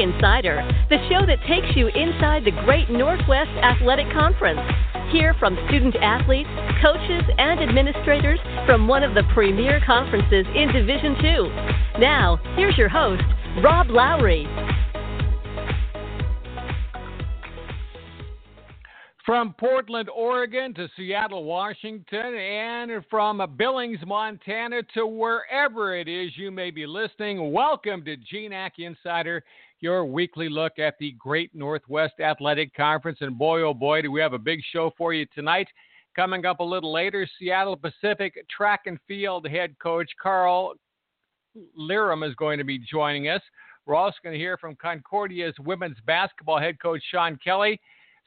Insider, the show that takes you inside the Great Northwest Athletic Conference. Hear from student athletes, coaches, and administrators from one of the premier conferences in Division II. Now, here's your host, Rob Lowry. From Portland, Oregon to Seattle, Washington, and from Billings, Montana to wherever it is you may be listening, welcome to GNAC Insider, your weekly look at the Great Northwest Athletic Conference. And boy, oh boy, do we have a big show for you tonight. Coming up a little later, Seattle Pacific track and field head coach Karl Lerum is going to be joining us. We're also going to hear from Concordia's women's basketball head coach Sean Kelly.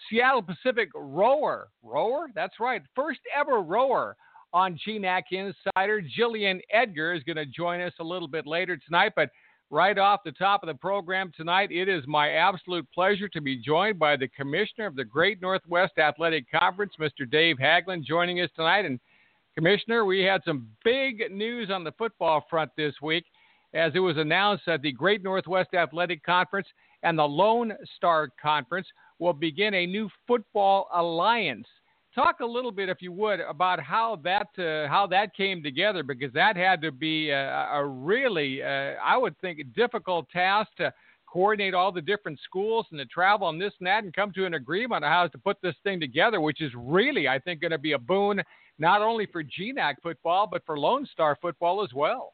Seattle Pacific rower, rower, that's right, first ever rower on GNAC Insider. Gillian Edgar is going to join us a little bit later tonight, but right off the top of the program tonight, it is my absolute pleasure to be joined by the commissioner of the Great Northwest Athletic Conference, Mr. Dave Haglund, joining us tonight. And Commissioner, we had some big news on the football front this week as it was announced that the Great Northwest Athletic Conference and the Lone Star Conference will begin a new football alliance. Talk a little bit, if you would, about how that uh, how that came together, because that had to be a, a really, uh, I would think, difficult task to coordinate all the different schools and to travel and this and that, and come to an agreement on how to put this thing together, which is really, I think, going to be a boon not only for GNAC football but for Lone Star football as well.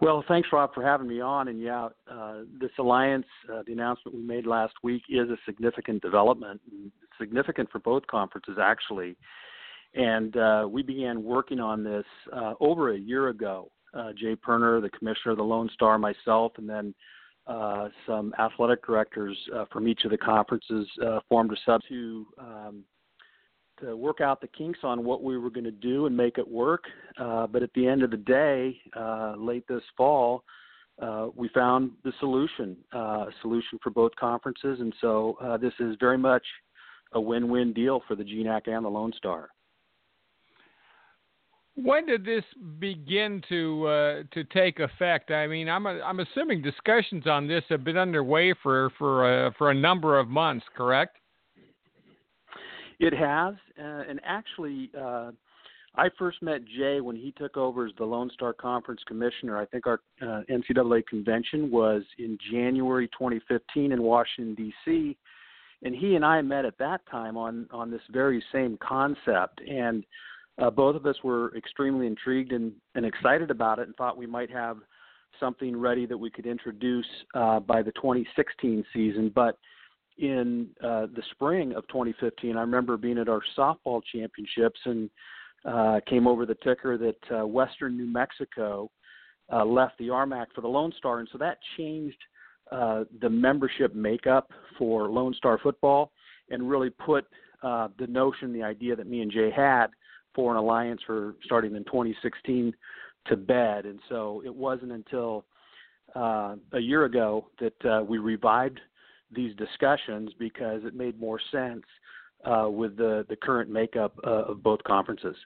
Well, thanks, Rob, for having me on. And yeah, uh, this alliance, uh, the announcement we made last week, is a significant development, significant for both conferences, actually. And uh, we began working on this uh, over a year ago. Uh, Jay Poerner, the commissioner of the Lone Star, myself, and then uh, some athletic directors from each of the conferences formed a sub to um, to work out the kinks on what we were going to do and make it work. Uh, but at the end of the day, uh, late this fall, uh, we found the solution, uh, a solution for both conferences, and so uh, this is very much a win-win deal for the GNAC and the Lone Star. When did this begin to uh, to take effect? I mean, I'm a, I'm assuming discussions on this have been underway for for for a number of months, correct? It has, uh, and actually, uh, I first met Jay when he took over as the Lone Star Conference Commissioner. I think our uh, NCAA convention was in January 2015 in Washington D.C., and he and I met at that time on on this very same concept. And uh, both of us were extremely intrigued and, and excited about it, and thought we might have something ready that we could introduce uh, by the 2016 season. But in uh, the spring of 2015, I remember being at our softball championships and uh, came over the ticker that uh, Western New Mexico uh, left the RMAC for the Lone Star, and so that changed uh, the membership makeup for Lone Star football and really put uh, the notion, the idea that me and Jay had for an alliance for starting in 2016 to bed. And so it wasn't until uh, a year ago that uh, we revived these discussions because it made more sense uh, with the the current makeup uh, of both conferences.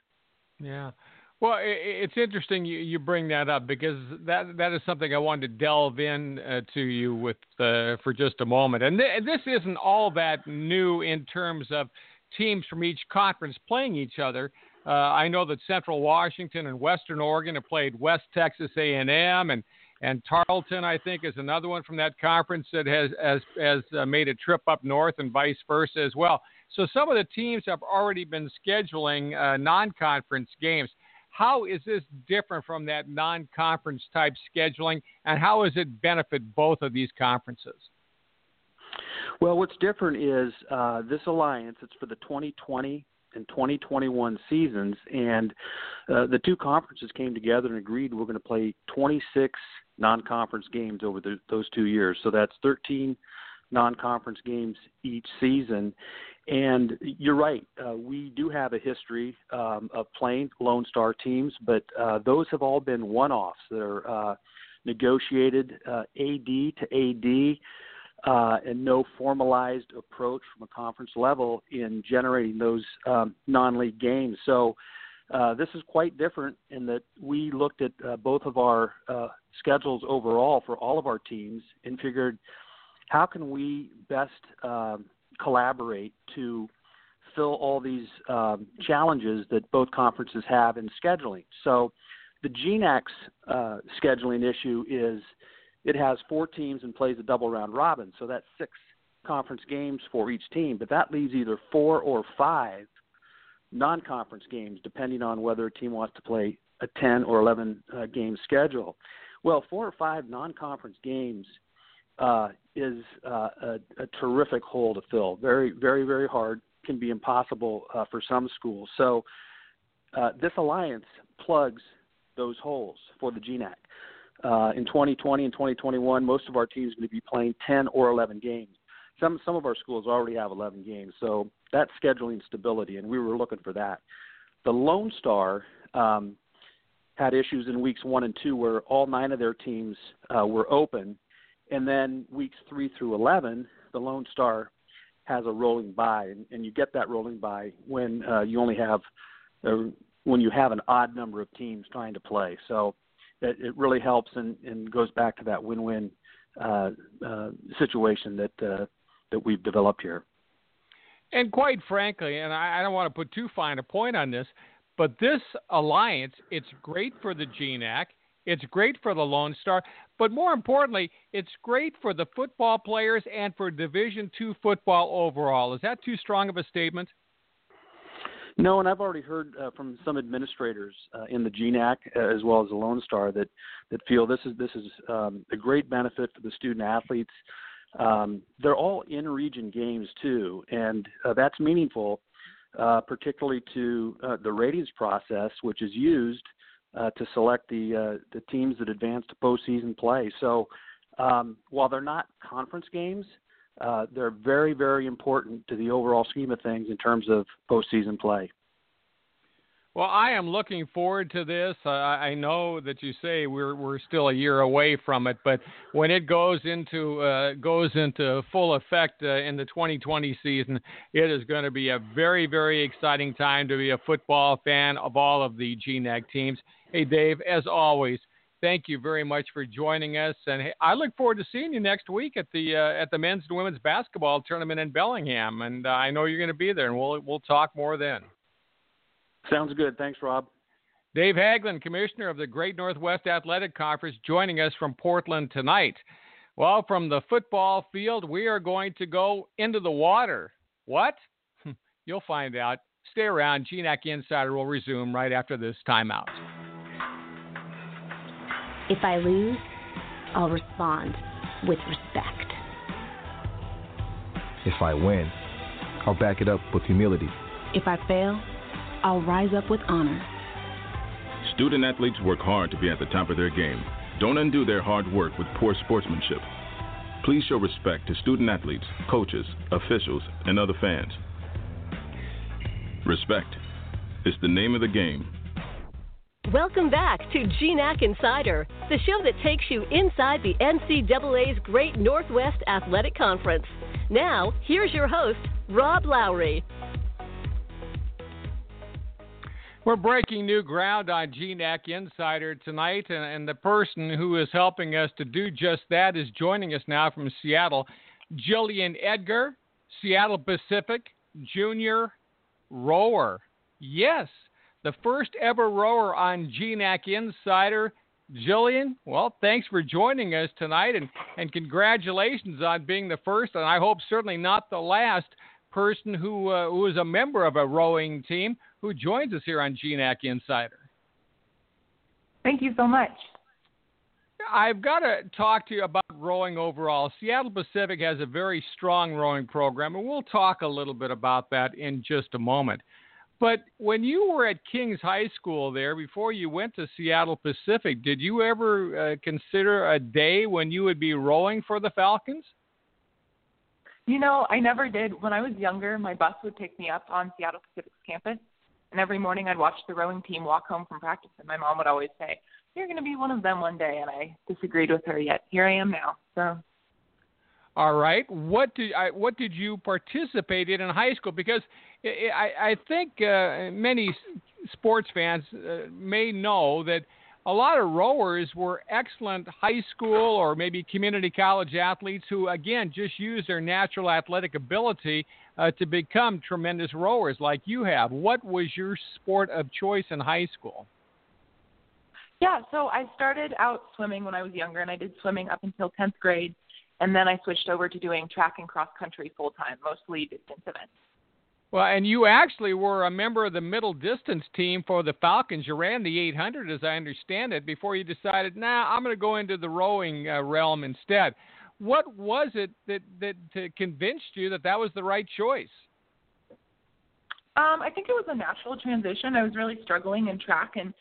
Yeah. Well, it's interesting you, bring that up because that that is something I wanted to delve in uh, to you with uh, for just a moment. And th- this isn't all that new in terms of teams from each conference playing each other. Uh, I know that Central Washington and Western Oregon have played West Texas A&M and and Tarleton, I think, is another one from that conference that has has, has uh, made a trip up north, and vice versa as well. So some of the teams have already been scheduling uh, non-conference games. How is this different from that non conference type scheduling, and how does it benefit both of these conferences? Well, what's different is uh, this alliance, it's for the 2020 and 2021 seasons, and uh, the two conferences came together and agreed we're going to play 26 non conference games over the, those two years. So that's 13 non conference games each season. And you're right, uh, we do have a history um, of playing Lone Star teams, but uh, those have all been one offs. that are uh, negotiated uh, AD to AD. Uh, and no formalized approach from a conference level in generating those um, non-league games. So uh, this is quite different in that we looked at both of our schedules overall for all of our teams and figured how can we best um, collaborate to fill all these um, challenges that both conferences have in scheduling. So the GNAC's uh, scheduling issue is it has four teams and plays a double round robin, so that's six conference games for each team. But that leaves either four or five non-conference games, depending on whether a team wants to play a 10 or 11 uh, game schedule. Well, four or five non-conference games uh, is uh, a, a terrific hole to fill. Very, very, very hard. Can be impossible uh, for some schools. So uh, this alliance plugs those holes for the GNAC. Uh, in 2020 and 2021, most of our teams are going to be playing 10 or 11 games. Some some of our schools already have 11 games, so that's scheduling stability, and we were looking for that. The Lone Star um, had issues in weeks one and two where all nine of their teams uh, were open, and then weeks three through 11, the Lone Star has a rolling bye, and, and you get that rolling bye when uh, you only have uh, when you have an odd number of teams trying to play. So it, it really helps and, and goes back to that win-win uh, uh, situation that uh, that we've developed here. And quite frankly, and I, I don't want to put too fine a point on this, but this alliance, it's great for the GNAC. It's great for the Lone Star, but more importantly, it's great for the football players and for Division Two football overall. Is that too strong of a statement? No, and I've already heard uh, from some administrators uh, in the GNAC uh, as well as the Lone Star that that feel this is this is um, a great benefit for the student athletes. Um, they're all in-region games too, and uh, that's meaningful, uh, particularly to uh, the ratings process, which is used uh, to select the uh, the teams that advance to postseason play. So, um, while they're not conference games, uh, they're very, very important to the overall scheme of things in terms of postseason play. Well, I am looking forward to this. Uh, I know that you say we're we're still a year away from it, but when it goes into uh, goes into full effect uh, in the 2020 season, it is going to be a very very exciting time to be a football fan of all of the GNAC teams. Hey, Dave, as always, thank you very much for joining us, and hey, I look forward to seeing you next week at the uh, at the men's and women's basketball tournament in Bellingham, and uh, I know you're going to be there, and we'll we'll talk more then. Sounds good. Thanks, Rob. Dave Haglund, Commissioner of the Great Northwest Athletic Conference, joining us from Portland tonight. Well, from the football field, we are going to go into the water. What? You'll find out. Stay around. GNAC Insider will resume right after this timeout. If I lose, I'll respond with respect. If I win, I'll back it up with humility. If I fail, I'll rise up with honor. Student athletes work hard to be at the top of their game. Don't undo their hard work with poor sportsmanship. Please show respect to student athletes, coaches, officials, and other fans. Respect is the name of the game. Welcome back to GNAC Insider, the show that takes you inside the NCAA's Great Northwest Athletic Conference. Now, here's your host, Rob Lowry. We're breaking new ground on GNAC Insider tonight, and, and, the person who is helping us to do just that is joining us now from Seattle, Gillian Edgar, Seattle Pacific Junior Rower. Yes, the first ever rower on GNAC Insider. Gillian, well, thanks for joining us tonight, and, and congratulations on being the first, and I hope certainly not the last person who uh, who is a member of a rowing team who joins us here on GNAC Insider. Thank you so much. I've got to talk to you about rowing overall. Seattle Pacific has a very strong rowing program, and we'll talk a little bit about that in just a moment. But when you were at Kings High School there, before you went to Seattle Pacific, did you ever uh, consider a day when you would be rowing for the Falcons? You know, I never did. When I was younger, my bus would pick me up on Seattle Pacific's campus, and every morning I'd watch the rowing team walk home from practice, and my mom would always say, "You're going to be one of them one day," and I disagreed with her. Yet here I am now. So. All right. What did I, what did you participate in in high school? Because I, I think uh, many sports fans uh, may know that a lot of rowers were excellent high school or maybe community college athletes who, again, just use their natural athletic ability uh, to become tremendous rowers like you have. What was your sport of choice in high school? Yeah, so I started out swimming when I was younger, and I did swimming up until 10th grade, and then I switched over to doing track and cross country full time, mostly distance events. Well, and you actually were a member of the middle distance team for the Falcons. You ran the 800, as I understand it, before you decided, nah, I'm going to go into the rowing uh, realm instead. What was it that that convinced you that that was the right choice? Um, I think it was a natural transition. I was really struggling in track, and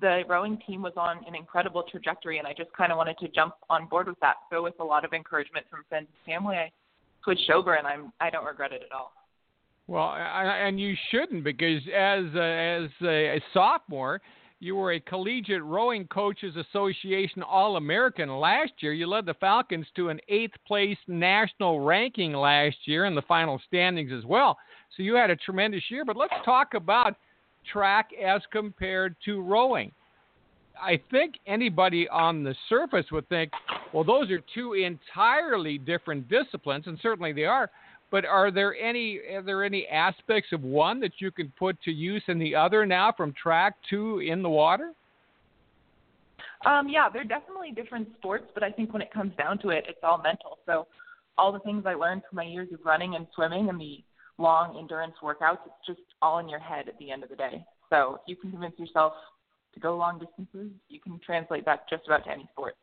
the rowing team was on an incredible trajectory, and I just kind of wanted to jump on board with that. So, with a lot of encouragement from friends and family, I switched over, and I'm I don't regret it at all. Well, and you shouldn't because as a, as a, sophomore, you were a collegiate rowing coaches association all-american last year. You led the falcons to an eighth place national ranking last year in the final standings as well. So you had a tremendous year. But let's talk about track as compared to rowing. I think anybody on the surface would think well those are two entirely different disciplines and certainly they are but are there any are there any aspects of one that you can put to use in the other now from track to in the water? Um, yeah, they're definitely different sports, but I think when it comes down to it, it's all mental. So all the things I learned from my years of running and swimming and the long endurance workouts, it's just all in your head at the end of the day. So if you can convince yourself to go long distances, you can translate that just about to any sport.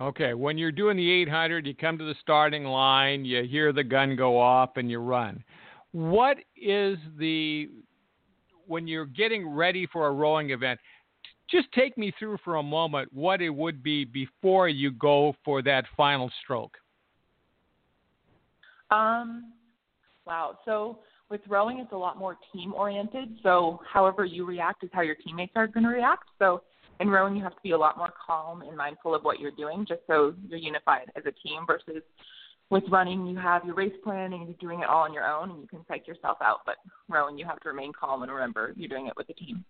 Okay, when you're doing the 800, you come to the starting line, you hear the gun go off, and you run. What is the when you're getting ready for a rowing event? Just take me through for a moment what it would be before you go for that final stroke. Um, wow. So with rowing, it's a lot more team oriented. So however you react is how your teammates are going to react. So in rowing you have to be a lot more calm and mindful of what you're doing just so you're unified as a team versus with running you have your race plan and you're doing it all on your own and you can psych yourself out but rowing you have to remain calm and remember you're doing it with a team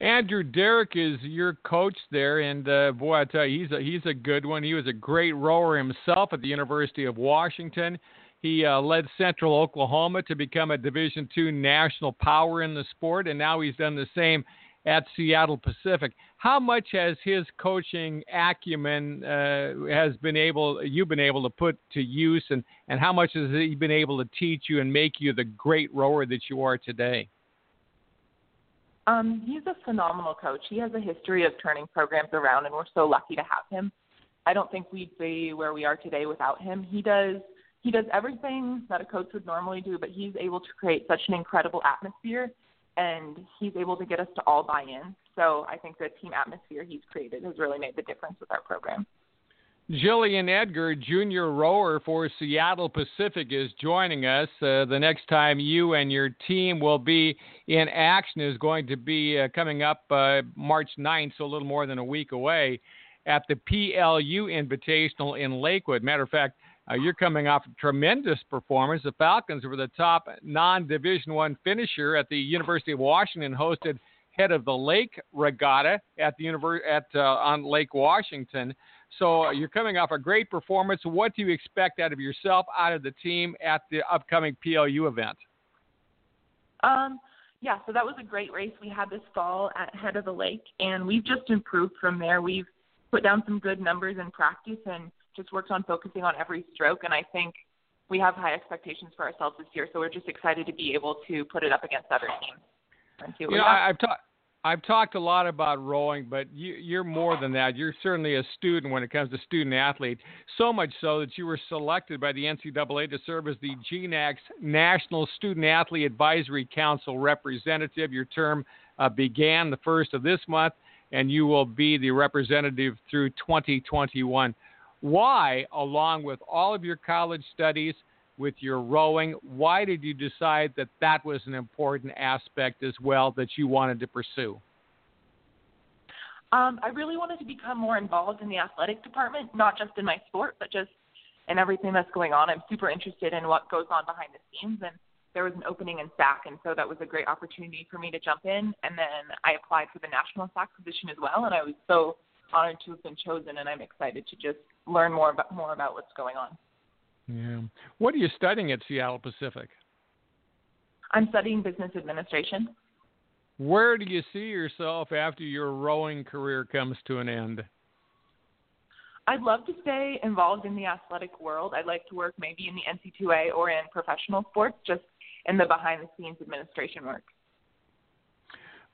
Andrew Derrick is your coach there, and uh, boy, I tell you, he's a he's a good one. He was a great rower himself at the University of Washington. He uh, led Central Oklahoma to become a Division two national power in the sport, and now he's done the same at Seattle Pacific. How much has his coaching acumen uh, has been able you've been able to put to use, and and how much has he been able to teach you and make you the great rower that you are today? Um, he's a phenomenal coach. He has a history of turning programs around, and we're so lucky to have him. I don't think we'd be where we are today without him. He does he does everything that a coach would normally do, but he's able to create such an incredible atmosphere and he's able to get us to all buy in. So I think the team atmosphere he's created has really made the difference with our program. Gillian Edgar, junior rower for Seattle Pacific, is joining us. Uh, the next time you and your team will be in action is going to be uh, coming up uh, March 9th, so a little more than a week away, at the PLU Invitational in Lakewood. Matter of fact, uh, you're coming off a tremendous performance. The Falcons were the top non-Division One finisher at the University of Washington, hosted head of the Lake Regatta at the univer- at uh, on Lake Washington. So uh, you're coming off a great performance. What do you expect out of yourself, out of the team at the upcoming PLU event? Um, yeah, so that was a great race we had this fall at Head of the Lake, and we've just improved from there. We've put down some good numbers in practice and just worked on focusing on every stroke. And I think we have high expectations for ourselves this year. So we're just excited to be able to put it up against other teams. Thank you know, I've talked. I've talked a lot about rowing, but you, are more than that. You're certainly a student when it comes to student athlete. So much so that you were selected by the NCAA to serve as the GNAC's National Student Athlete Advisory Council representative. Your term uh, began the first of this month, and you will be the representative through 2021. Why, along with all of your college studies, with your rowing. Why did you decide that that was an important aspect as well that you wanted to pursue? Um, I really wanted to become more involved in the athletic department, not just in my sport, but just in everything that's going on. I'm super interested in what goes on behind the scenes, and there was an opening in SAC, and so that was a great opportunity for me to jump in. And then I applied for the national SAC position as well, and I was so honored to have been chosen, and I'm excited to just learn more about more about what's going on. Yeah. What are you studying at Seattle Pacific? I'm studying business administration. Where do you see yourself after your rowing career comes to an end? I'd love to stay involved in the athletic world. I'd like to work maybe in the NC2A or in professional sports, just in the behind the scenes administration work.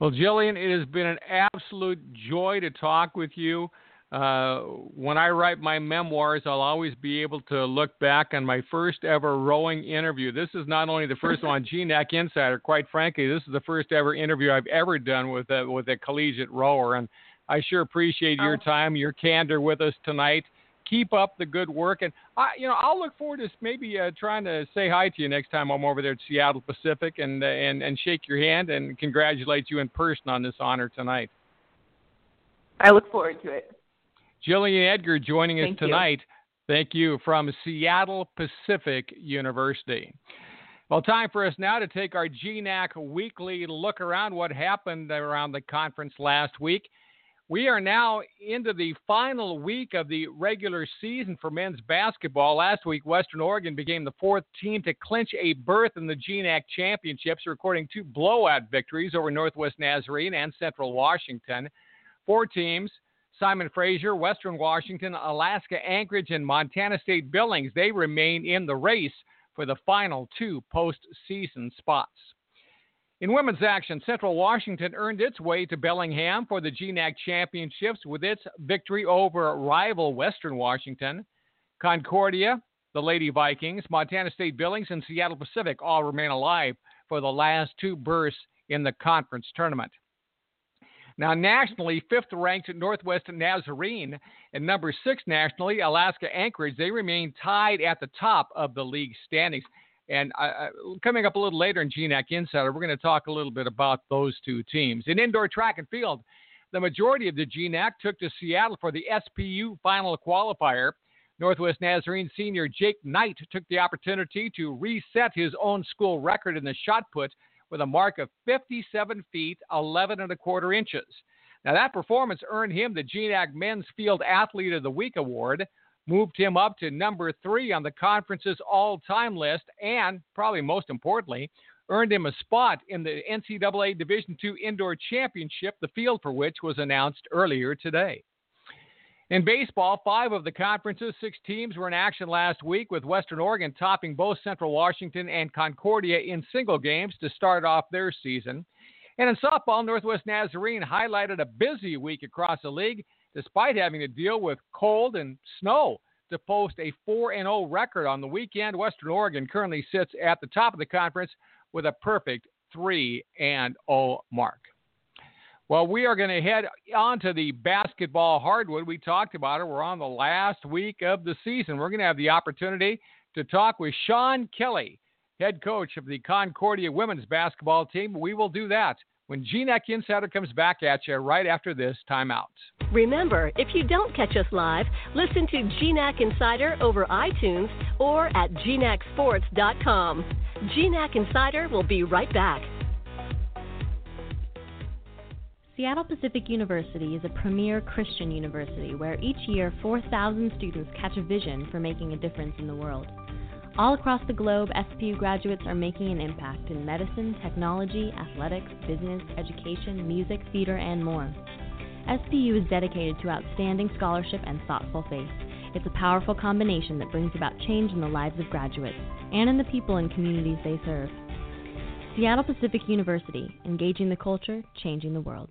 Well, Gillian, it has been an absolute joy to talk with you. Uh, when I write my memoirs, I'll always be able to look back on my first ever rowing interview. This is not only the first one on GNAC Insider, quite frankly, this is the first ever interview I've ever done with a, with a collegiate rower. And I sure appreciate your oh. time, your candor with us tonight. Keep up the good work, and I, you know, I'll look forward to maybe uh, trying to say hi to you next time I'm over there at Seattle Pacific, and uh, and and shake your hand and congratulate you in person on this honor tonight. I look forward to it. Gillian Edgar joining us Thank tonight. You. Thank you from Seattle Pacific University. Well, time for us now to take our GNAC weekly look around what happened around the conference last week. We are now into the final week of the regular season for men's basketball. Last week, Western Oregon became the fourth team to clinch a berth in the GNAC championships, recording two blowout victories over Northwest Nazarene and Central Washington. Four teams Simon Fraser, Western Washington, Alaska Anchorage, and Montana State Billings, they remain in the race for the final two postseason spots. In women's action, Central Washington earned its way to Bellingham for the GNAC Championships with its victory over rival Western Washington. Concordia, the Lady Vikings, Montana State Billings, and Seattle Pacific all remain alive for the last two berths in the conference tournament. Now, nationally, fifth ranked Northwest Nazarene and number six nationally, Alaska Anchorage, they remain tied at the top of the league standings. And uh coming up a little later in GNAC Insider, we're going to talk a little bit about those two teams. In indoor track and field, the majority of the GNAC took to Seattle for the SPU final qualifier. Northwest Nazarene senior Jake Knight took the opportunity to reset his own school record in the shot put with a mark of 57 feet 11 and a quarter inches. Now, that performance earned him the GNAC Men's Field Athlete of the Week award, moved him up to number three on the conference's all time list, and probably most importantly, earned him a spot in the NCAA Division II Indoor Championship, the field for which was announced earlier today. In baseball, five of the conference's six teams were in action last week, with Western Oregon topping both Central Washington and Concordia in single games to start off their season. And in softball, Northwest Nazarene highlighted a busy week across the league, despite having to deal with cold and snow to post a 4 0 record on the weekend. Western Oregon currently sits at the top of the conference with a perfect 3 0 mark. Well, we are going to head on to the basketball hardwood. We talked about it. We're on the last week of the season. We're going to have the opportunity to talk with Sean Kelly, head coach of the Concordia women's basketball team. We will do that when GNAC Insider comes back at you right after this timeout. Remember, if you don't catch us live, listen to GNAC Insider over iTunes or at GNACSports.com. GNAC Insider will be right back. Seattle Pacific University is a premier Christian university where each year 4,000 students catch a vision for making a difference in the world. All across the globe, SPU graduates are making an impact in medicine, technology, athletics, business, education, music, theater, and more. SPU is dedicated to outstanding scholarship and thoughtful faith. It's a powerful combination that brings about change in the lives of graduates and in the people and communities they serve. Seattle Pacific University, engaging the culture, changing the world.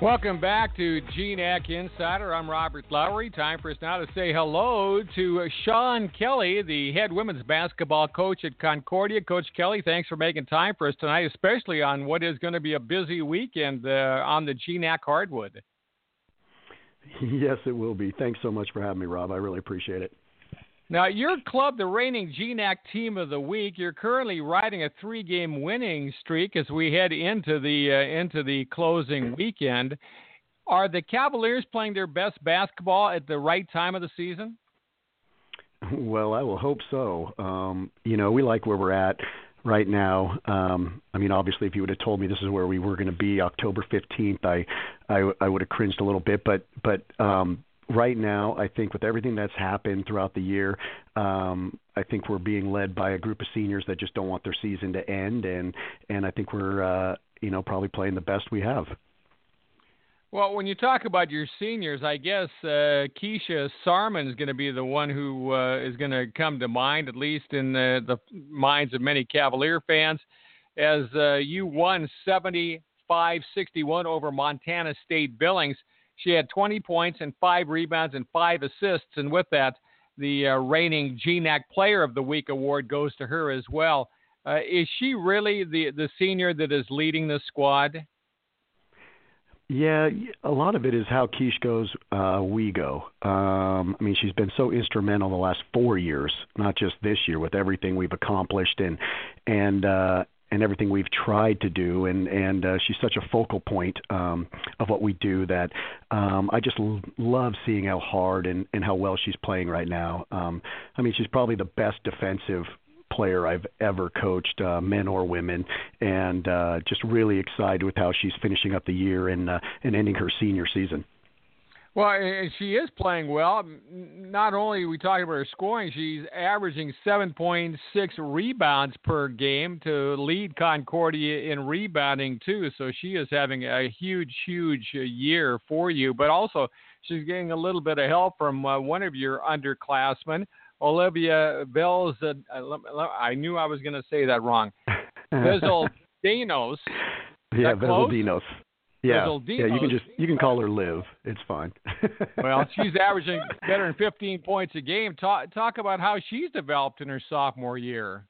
Welcome back to GNAC Insider. I'm Robert Lowry. Time for us now to say hello to Sean Kelly, the head women's basketball coach at Concordia. Coach Kelly, thanks for making time for us tonight, especially on what is going to be a busy weekend uh, on the GNAC hardwood. Yes, it will be. Thanks so much for having me, Rob. I really appreciate it. Now, your club, the reigning GNAC Team of the Week, you're currently riding a three-game winning streak as we head into the uh, into the closing weekend. Are the Cavaliers playing their best basketball at the right time of the season? Well, I will hope so. Um, you know, we like where we're at right now. Um, I mean, obviously, if you would have told me this is where we were going to be October 15th, I, I, I would have cringed a little bit. But, but um, right now, I think with everything that's happened throughout the year, um, I think we're being led by a group of seniors that just don't want their season to end, and and I think we're uh, you know probably playing the best we have. Well, when you talk about your seniors, I guess uh, Keisha Sarman is going to be the one who uh, is going to come to mind, at least in the, the minds of many Cavalier fans, as uh, you won 75 61 over Montana State Billings. She had 20 points and five rebounds and five assists. And with that, the uh, reigning GNAC Player of the Week award goes to her as well. Uh, is she really the, the senior that is leading the squad? Yeah, a lot of it is how Keish goes, uh, we go. Um, I mean, she's been so instrumental the last four years, not just this year, with everything we've accomplished and and uh, and everything we've tried to do and and uh, she's such a focal point um of what we do that um I just l- love seeing how hard and and how well she's playing right now. Um I mean she's probably the best defensive player I've ever coached uh men or women and uh just really excited with how she's finishing up the year and uh and ending her senior season well, she is playing well. Not only are we talking about her scoring, she's averaging 7.6 rebounds per game to lead Concordia in rebounding, too. So she is having a huge, huge year for you. But also, she's getting a little bit of help from uh, one of your underclassmen, Olivia Bells. Uh, I knew I was going to say that wrong. Dinos. Yeah, Dinos. Yeah, yeah, you can just you can call her Liv. It's fine. well, she's averaging better than 15 points a game. Talk talk about how she's developed in her sophomore year.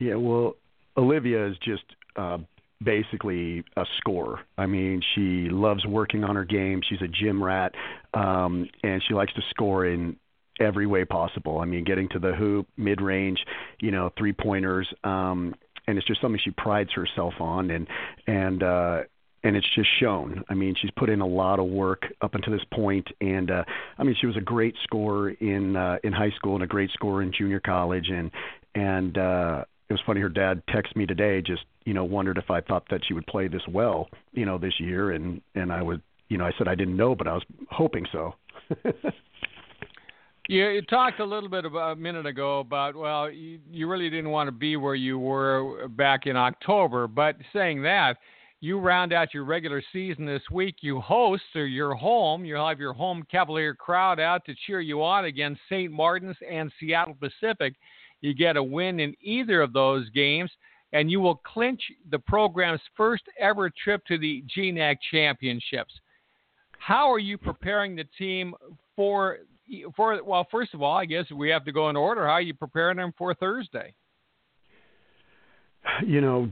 Yeah, well, Olivia is just uh, basically a scorer. I mean, she loves working on her game. She's a gym rat, um, and she likes to score in every way possible. I mean, getting to the hoop, mid range, you know, three pointers. Um, and it's just something she prides herself on and and uh and it's just shown. I mean, she's put in a lot of work up until this point, and uh, I mean, she was a great scorer in uh, in high school and a great scorer in junior college, and and uh, it was funny. Her dad texted me today, just you know, wondered if I thought that she would play this well, you know, this year, and and I would, you know, I said I didn't know, but I was hoping so. You, you talked a little bit about a minute ago about well, you, you really didn't want to be where you were back in October, but saying that, you round out your regular season this week. You host or you're home. You'll have your home Cavalier crowd out to cheer you on against St. Martin's and Seattle Pacific. You get a win in either of those games, and you will clinch the program's first ever trip to the GNAC Championships. How are you preparing the team for for well? First of all, I guess we have to go in order. How are you preparing them for Thursday? You know,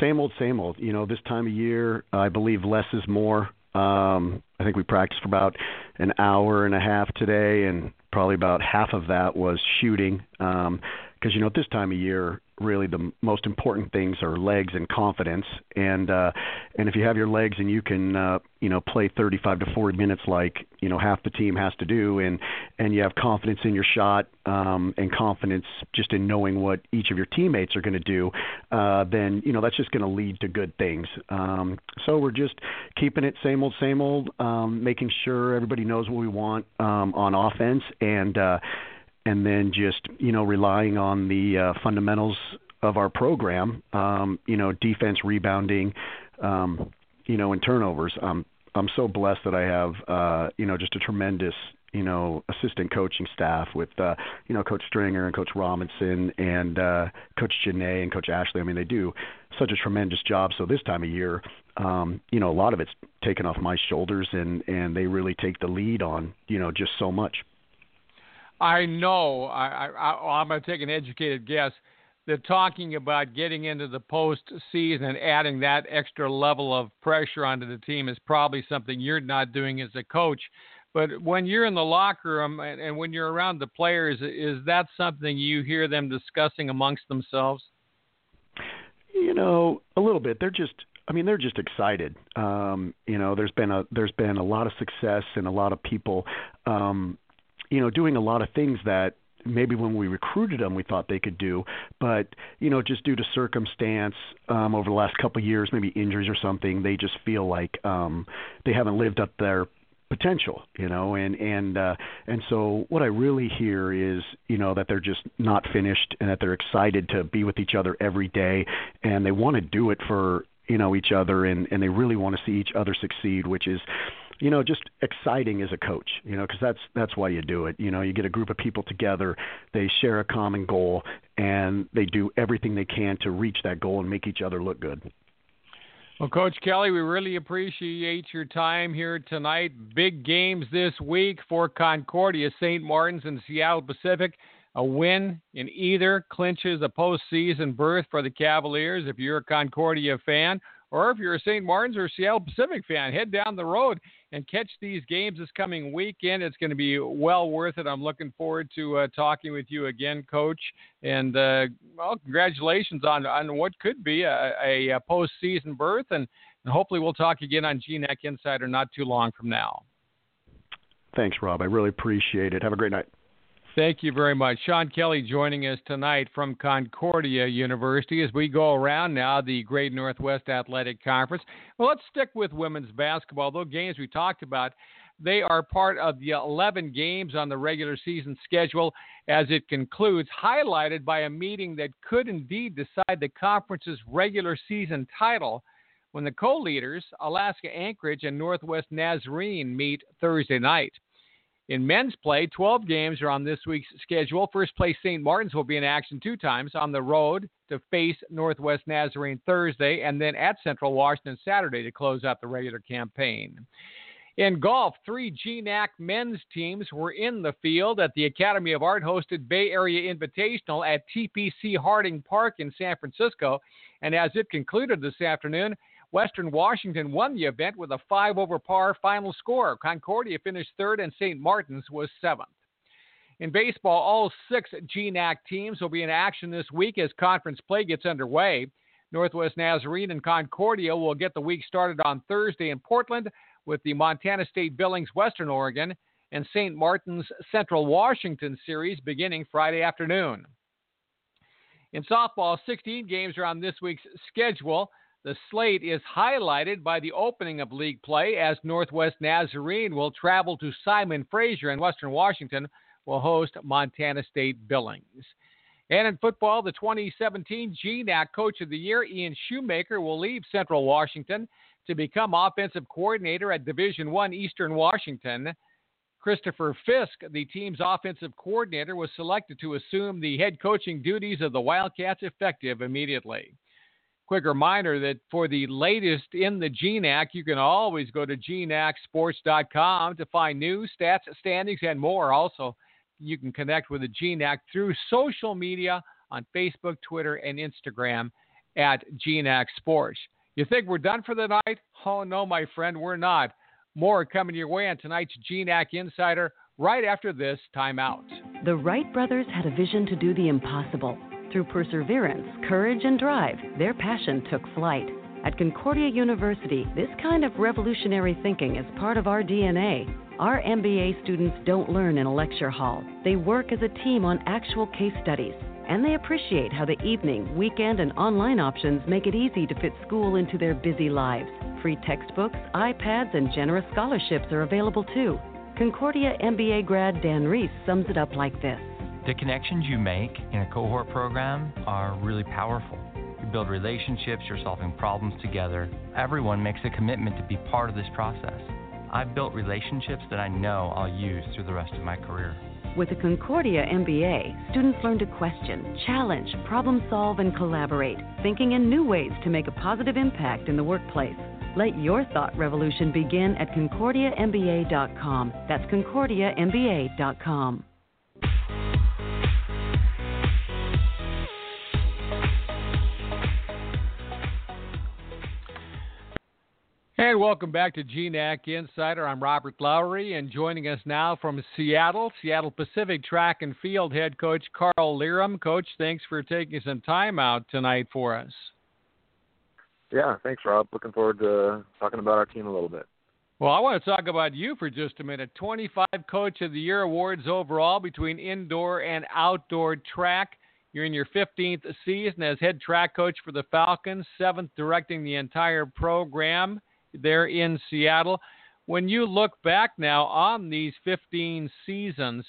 same old, same old. You know, this time of year, I believe less is more. Um, I think we practiced for about an hour and a half today, and probably about half of that was shooting. Because um, you know, at this time of year, really the most important things are legs and confidence. And uh and if you have your legs and you can uh you know play 35 to 40 minutes like you know half the team has to do and and you have confidence in your shot um and confidence just in knowing what each of your teammates are going to do uh then you know that's just going to lead to good things. Um so we're just keeping it same old same old um making sure everybody knows what we want um on offense and uh and then just you know relying on the uh, fundamentals of our program, um, you know, defense, rebounding, um, you know, and turnovers. I'm I'm so blessed that I have, uh, you know, just a tremendous, you know assistant coaching staff with uh, you know Coach Stringer and Coach Robinson and uh, Coach Janae and Coach Ashley. I mean, they do such a tremendous job. So this time of year, um, you know, a lot of it's taken off my shoulders, and and they really take the lead on you know just so much. I know. I, I, I'm going to take an educated guess that talking about getting into the postseason and adding that extra level of pressure onto the team is probably something you're not doing as a coach. But when you're in the locker room and, and when you're around the players, is that something you hear them discussing amongst themselves? You know, a little bit. They're just I mean, they're just excited. Um, you know, there's been a there's been a lot of success and a lot of people, um, you know, doing a lot of things that maybe when we recruited them we thought they could do, but you know, just due to circumstance um, over the last couple of years, maybe injuries or something, they just feel like um, they haven't lived up their potential, you know, and and uh, and so what I really hear is, you know, that they're just not finished and that they're excited to be with each other every day, and they want to do it for you know each other, and and they really want to see each other succeed, which is you know just exciting as a coach you know because that's that's why you do it you know you get a group of people together they share a common goal and they do everything they can to reach that goal and make each other look good well, Coach Kelly, we really appreciate your time here tonight. Big games this week for Concordia, St. Martin's, and Seattle Pacific. A win in either clinches a postseason berth for the Cavaliers if you're a Concordia fan, or if you're a St. Martin's or Seattle Pacific fan, head down the road and catch these games this coming weekend. It's going to be well worth it. I'm looking forward to uh, talking with you again, Coach. And uh, well, congratulations on on what could be a, a, postseason berth, and, and hopefully we'll talk again on GNAC Insider not too long from now. Thanks, Rob. I really appreciate it. Have a great night. Thank you very much. Sean Kelly joining us tonight from Concordia University as we go around now the Great Northwest Athletic Conference. Well, let's stick with women's basketball. Those games we talked about, they are part of the 11 games on the regular season schedule as it concludes, highlighted by a meeting that could indeed decide the conference's regular season title when the co leaders, Alaska Anchorage and Northwest Nazarene, meet Thursday night. In men's play, 12 games are on this week's schedule. First place St. Martin's will be in action two times on the road to face Northwest Nazarene Thursday and then at Central Washington Saturday to close out the regular campaign. In golf, three GNAC men's teams were in the field at the Academy of Art hosted Bay Area Invitational at TPC Harding Park in San Francisco. And as it concluded this afternoon, Western Washington won the event with a five over par final score. Concordia finished third, and St. Martin's was seventh. In baseball, all six GNAC teams will be in action this week as conference play gets underway. Northwest Nazarene and Concordia will get the week started on Thursday in Portland with the Montana State Billings Western Oregon and St. Martin's Central Washington series beginning Friday afternoon. In softball, 16 games are on this week's schedule. The slate is highlighted by the opening of league play as Northwest Nazarene will travel to Simon Fraser in Western Washington will host Montana State Billings. And in football, the 2017 GNAC Coach of the Year, Ian Shoemaker, will leave Central Washington to become offensive coordinator at Division One Eastern Washington. Christopher Fisk, the team's offensive coordinator, was selected to assume the head coaching duties of the Wildcats effective immediately. Quick reminder that for the latest in the GNAC, you can always go to gnacsports.com to find news, stats, standings, and more. Also, you can connect with the GNAC through social media on Facebook, Twitter, and Instagram at GNAC Sports. You think we're done for the night? Oh, no, my friend, we're not. More coming your way on tonight's GNAC Insider right after this timeout. The Wright brothers had a vision to do the impossible through perseverance, courage, and drive, their passion took flight. At Concordia University, this kind of revolutionary thinking is part of our DNA. Our MBA students don't learn in a lecture hall. They work as a team on actual case studies. And they appreciate how the evening, weekend, and online options make it easy to fit school into their busy lives. Free textbooks, iPads, and generous scholarships are available too. Concordia MBA grad Dan Reese sums it up like this the connections you make in a cohort program are really powerful. You build relationships, you're solving problems together. Everyone makes a commitment to be part of this process. I've built relationships that I know I'll use through the rest of my career. With the Concordia MBA, students learn to question, challenge, problem solve, and collaborate, thinking in new ways to make a positive impact in the workplace. Let your thought revolution begin at concordiamba.com. That's concordiamba.com. And welcome back to GNAC Insider. I'm Robert Lowry, and joining us now from Seattle, Seattle Pacific Track and Field head coach Karl Lerum. Coach, thanks for taking some time out tonight for us. Yeah, thanks, Rob. Looking forward to talking about our team a little bit. Well, I want to talk about you for just a minute. 25 Coach of the Year awards overall between indoor and outdoor track. You're in your 15th season as head track coach for the Falcons, seventh directing the entire program there in Seattle. When you look back now on these 15 seasons,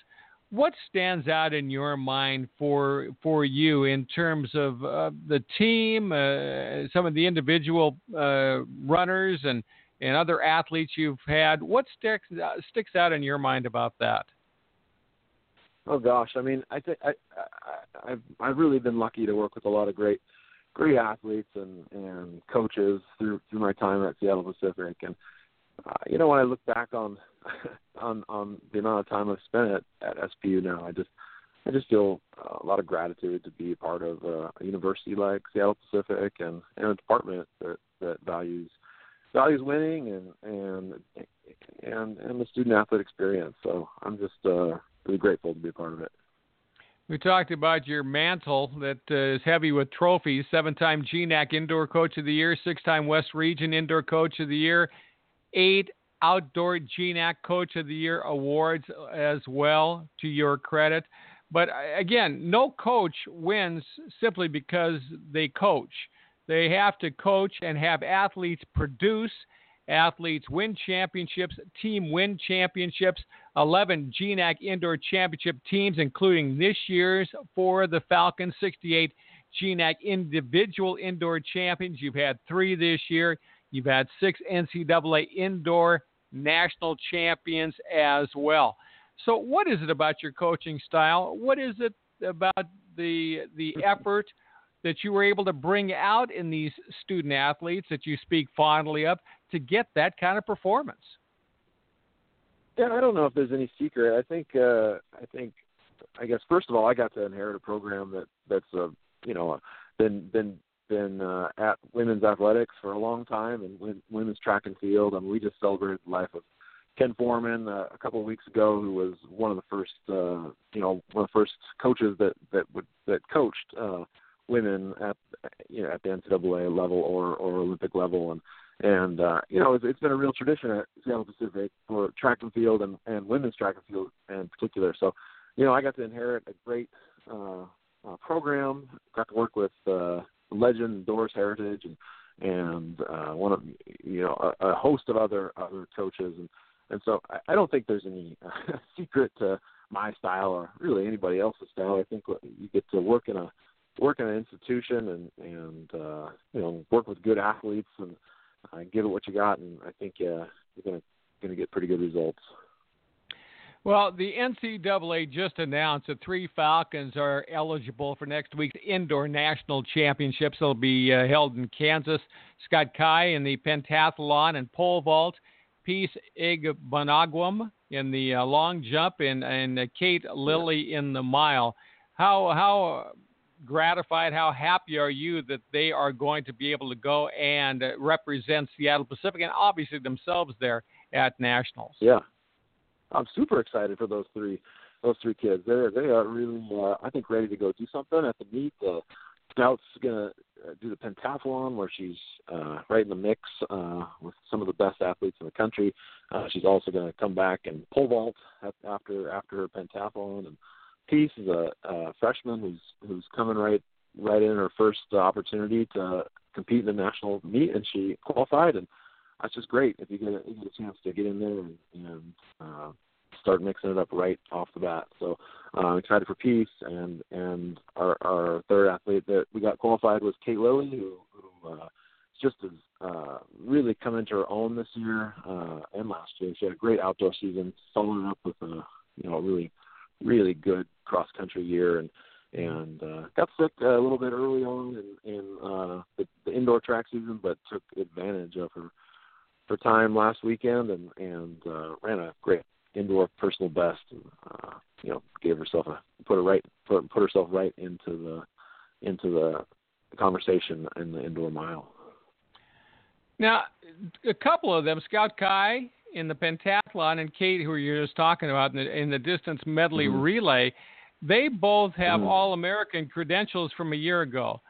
what stands out in your mind for for you in terms of uh, the team, uh, some of the individual uh, runners and and other athletes you've had? What sticks uh, sticks out in your mind about that? Oh gosh, I mean, I think I, I I've I've really been lucky to work with a lot of great great athletes and and coaches through through my time at Seattle Pacific and uh, you know when I look back on on on the amount of time I've spent at at SPU now I just I just feel a lot of gratitude to be a part of a university like Seattle Pacific and, and a department that that values values winning and and and and the student athlete experience so I'm just uh really grateful to be a part of it. We talked about your mantel that uh, is heavy with trophies. Seven time GNAC Indoor Coach of the Year, six time West Region Indoor Coach of the Year, eight Outdoor GNAC Coach of the Year awards as well, to your credit. But uh, again, no coach wins simply because they coach. They have to coach and have athletes produce athletes win championships, team win championships, 11 GNAC indoor championship teams, including this year's for the Falcons, 68 GNAC individual indoor champions. You've had three this year. You've had six NCAA indoor national champions as well. So, what is it about your coaching style? What is it about the the effort that you were able to bring out in these student athletes that you speak fondly of to get that kind of performance? Yeah, I don't know if there's any secret. I think uh I think I guess first of all I got to inherit a program that that's uh you know been been been uh, at women's athletics for a long time and women's track and field. I and mean, we just celebrated the life of Ken Foreman uh, a couple of weeks ago, who was one of the first, uh, you know, one of the first coaches that that would that coached uh, women at you know at the NCAA level or or Olympic level, and and uh, you know it's, it's been a real tradition at Seattle Pacific for track and field and and women's track and field in particular. So, you know, I got to inherit a great uh, uh, program. Got to work with uh, legend Doris Heritage and and uh, one of you know a, a host of other other coaches and and so I, I don't think there's any uh, secret to my style or really anybody else's style. I think you get to work in a work in an institution and and uh, you know work with good athletes and uh, give it what you got, and I think uh, you're gonna gonna get pretty good results. Well, the NCAA just announced that three Falcons are eligible for next week's indoor national championships. They'll be uh, held in Kansas. Scott Kai in the pentathlon and pole vault, Peace Igbonagwam in the uh, long jump, and and uh, Kate Lilly in the mile. How how gratified? How happy are you that they are going to be able to go and represent Seattle Pacific and obviously themselves there at nationals? Yeah, I'm super excited for those three those three kids. They're they are really uh, I think ready to go do something at the meet. The Scout's gonna uh, do the pentathlon where she's uh, right in the mix uh, with some of the best athletes in the country. Uh, she's also to come back and pole vault after after her pentathlon and Peace is a, a freshman who's who's coming right right in her first opportunity to compete in the national meet, and she qualified, and that's just great if you get a, you get a chance to get in there and, and uh, start mixing it up right off the bat. So uh, I'm excited for Peace, and and our our third athlete that we got qualified was Kate Lilly, who, who uh, just has uh, really come into her own this year uh, and last year. She had a great outdoor season, followed up with a you know really really good cross country year and and uh, got sick a little bit early on in, in uh, the, the indoor track season, but took advantage of her her time last weekend and and uh, ran a great indoor personal best and uh, you know gave herself a put her right put put herself right into the into the conversation in the indoor mile. Now, a couple of them, Scout Kai in the pentathlon and Kate, who you were just talking about in the, in the distance medley mm-hmm. relay, they both have mm-hmm. All American credentials from a year ago.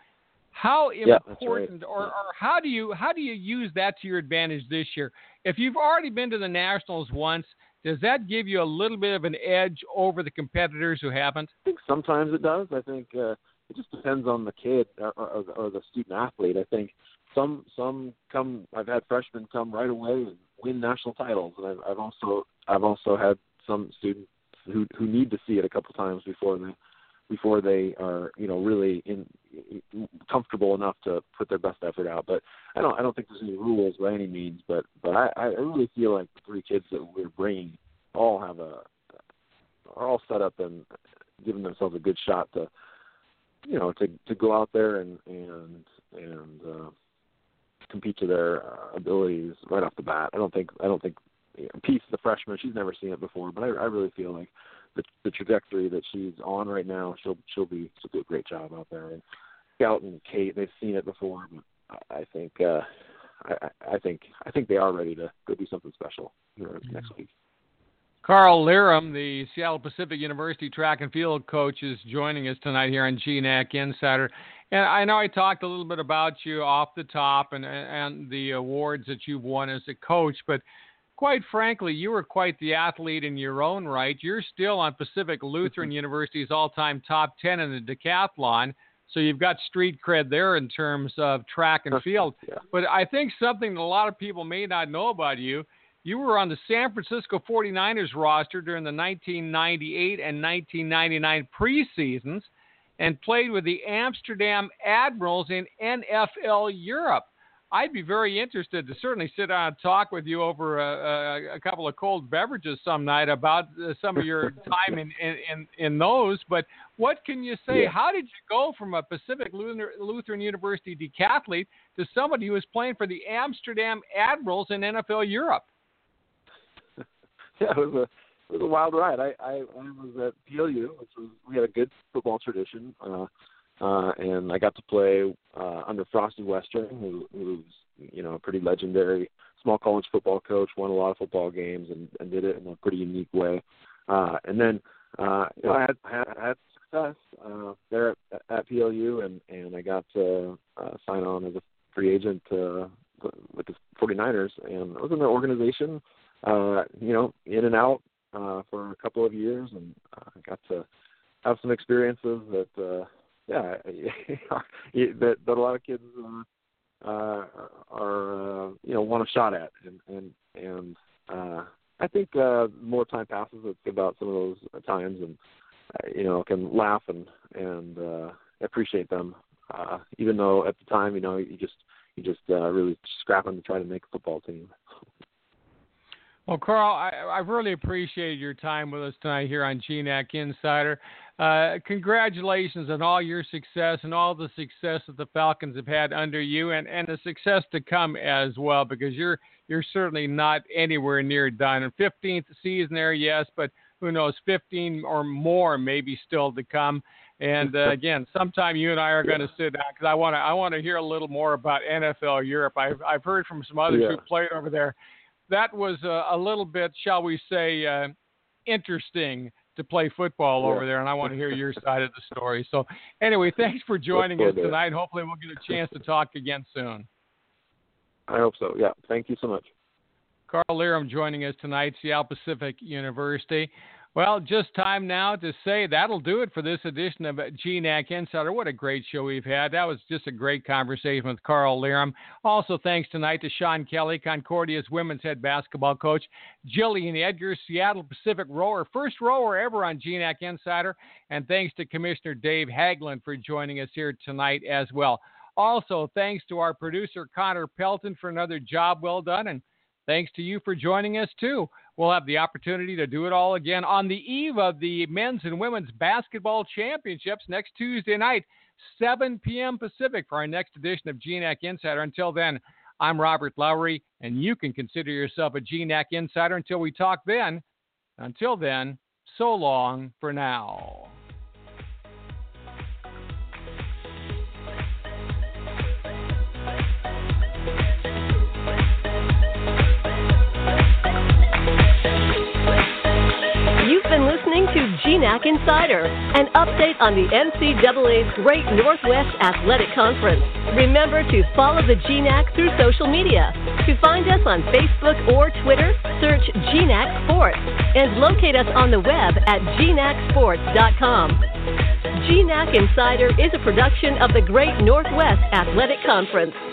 How yeah, important, right. or, or how do you how do you use that to your advantage this year? If you've already been to the nationals once, does that give you a little bit of an edge over the competitors who haven't? I think sometimes it does. I think uh, it just depends on the kid or, or, or the student athlete. I think some some come. I've had freshmen come right away and win national titles, and I've, I've also I've also had some students who who need to see it a couple times before they before they are you know really in comfortable enough to put their best effort out. But I don't I don't think there's any rules by any means. But but I I really feel like the three kids that we're bringing all have a are all set up and giving themselves a good shot to you know to to go out there and and and uh, compete to their uh, abilities right off the bat. I don't think I don't think you know, Peace, the freshman, she's never seen it before, but I, I really feel like the the trajectory that she's on right now, she'll she'll be she'll do a great job out there. And Scout and Kate, they've seen it before, but I think uh, I, I think I think they are ready to go do something special mm-hmm. next week. Karl Lerum, the Seattle Pacific University track and field coach, is joining us tonight here on GNAC Insider. And I know I talked a little bit about you off the top and and the awards that you've won as a coach, but quite frankly, you were quite the athlete in your own right. You're still on Pacific Lutheran mm-hmm. University's all-time top 10 in the decathlon. So you've got street cred there in terms of track and field. yeah. But I think something that a lot of people may not know about you, you were on the San Francisco 49ers roster during the 1998 and 1999 preseasons and played with the Amsterdam Admirals in NFL Europe. I'd be very interested to certainly sit down and talk with you over a, a, a couple of cold beverages some night about uh, some of your time in, in, in, those. But what can you say? Yeah. How did you go from a Pacific Lutheran University decathlete to somebody who was playing for the Amsterdam Admirals in NFL Europe? Yeah, it was a was a wild ride. I I, I was at PLU, which was we had a good football tradition. Uh, uh, and I got to play uh, under Frosty Westering, who, who's you know a pretty legendary small college football coach, won a lot of football games, and, and did it in a pretty unique way. Uh, and then uh, you know I had had, had success uh, there at, at PLU, and and I got to uh, sign on as a free agent uh, with the 49ers, and I was in the organization, uh, you know, in and out uh, for a couple of years, and uh, got to have some experiences that. Uh, yeah, that that a lot of kids uh, uh, are uh, you know want a shot at, and and and uh, I think uh, more time passes, it's about some of those times, and uh, you know can laugh and and uh, appreciate them, uh, even though at the time you know you just you just uh, really scrapping to try to make a football team. Well, Karl, I, I really appreciate your time with us tonight here on GNAC Insider. Uh, congratulations on all your success and all the success that the Falcons have had under you, and, and the success to come as well, because you're you're certainly not anywhere near done. And 15th season there, yes, but who knows, 15 or more maybe still to come. And uh, again, sometime you and I are going to sit down because I want to I want to hear a little more about NFL Europe. I've I've heard from some others yeah. who played over there that was a, a little bit, shall we say, uh, interesting to play football yeah. over there, and I want to hear your side of the story. So, anyway, thanks for joining us tonight. Hopefully, we'll get a chance to talk again soon. I hope so. Yeah. Thank you so much. Karl Lerum joining us tonight, Seattle Pacific University. Well, just time now to say that'll do it for this edition of GNAC Insider. What a great show we've had. That was just a great conversation with Karl Lerum. Also, thanks tonight to Sean Kelly, Concordia's women's head basketball coach, Gillian Edgar, Seattle Pacific rower, first rower ever on GNAC Insider. And thanks to Commissioner Dave Haglund for joining us here tonight as well. Also, thanks to our producer, Connor Pelton, for another job well done. And thanks to you for joining us, too. We'll have the opportunity to do it all again on the eve of the men's and women's basketball championships next Tuesday night, 7 p.m. Pacific, for our next edition of GNAC Insider. Until then, I'm Robert Lowry, and you can consider yourself a GNAC Insider until we talk then. Until then, so long for now. Insider, an update on the NCAA's Great Northwest Athletic Conference. Remember to follow the GNAC through social media. To find us on Facebook or Twitter, search GNAC Sports and locate us on the web at gnacsports.com. GNAC Insider is a production of the Great Northwest Athletic Conference.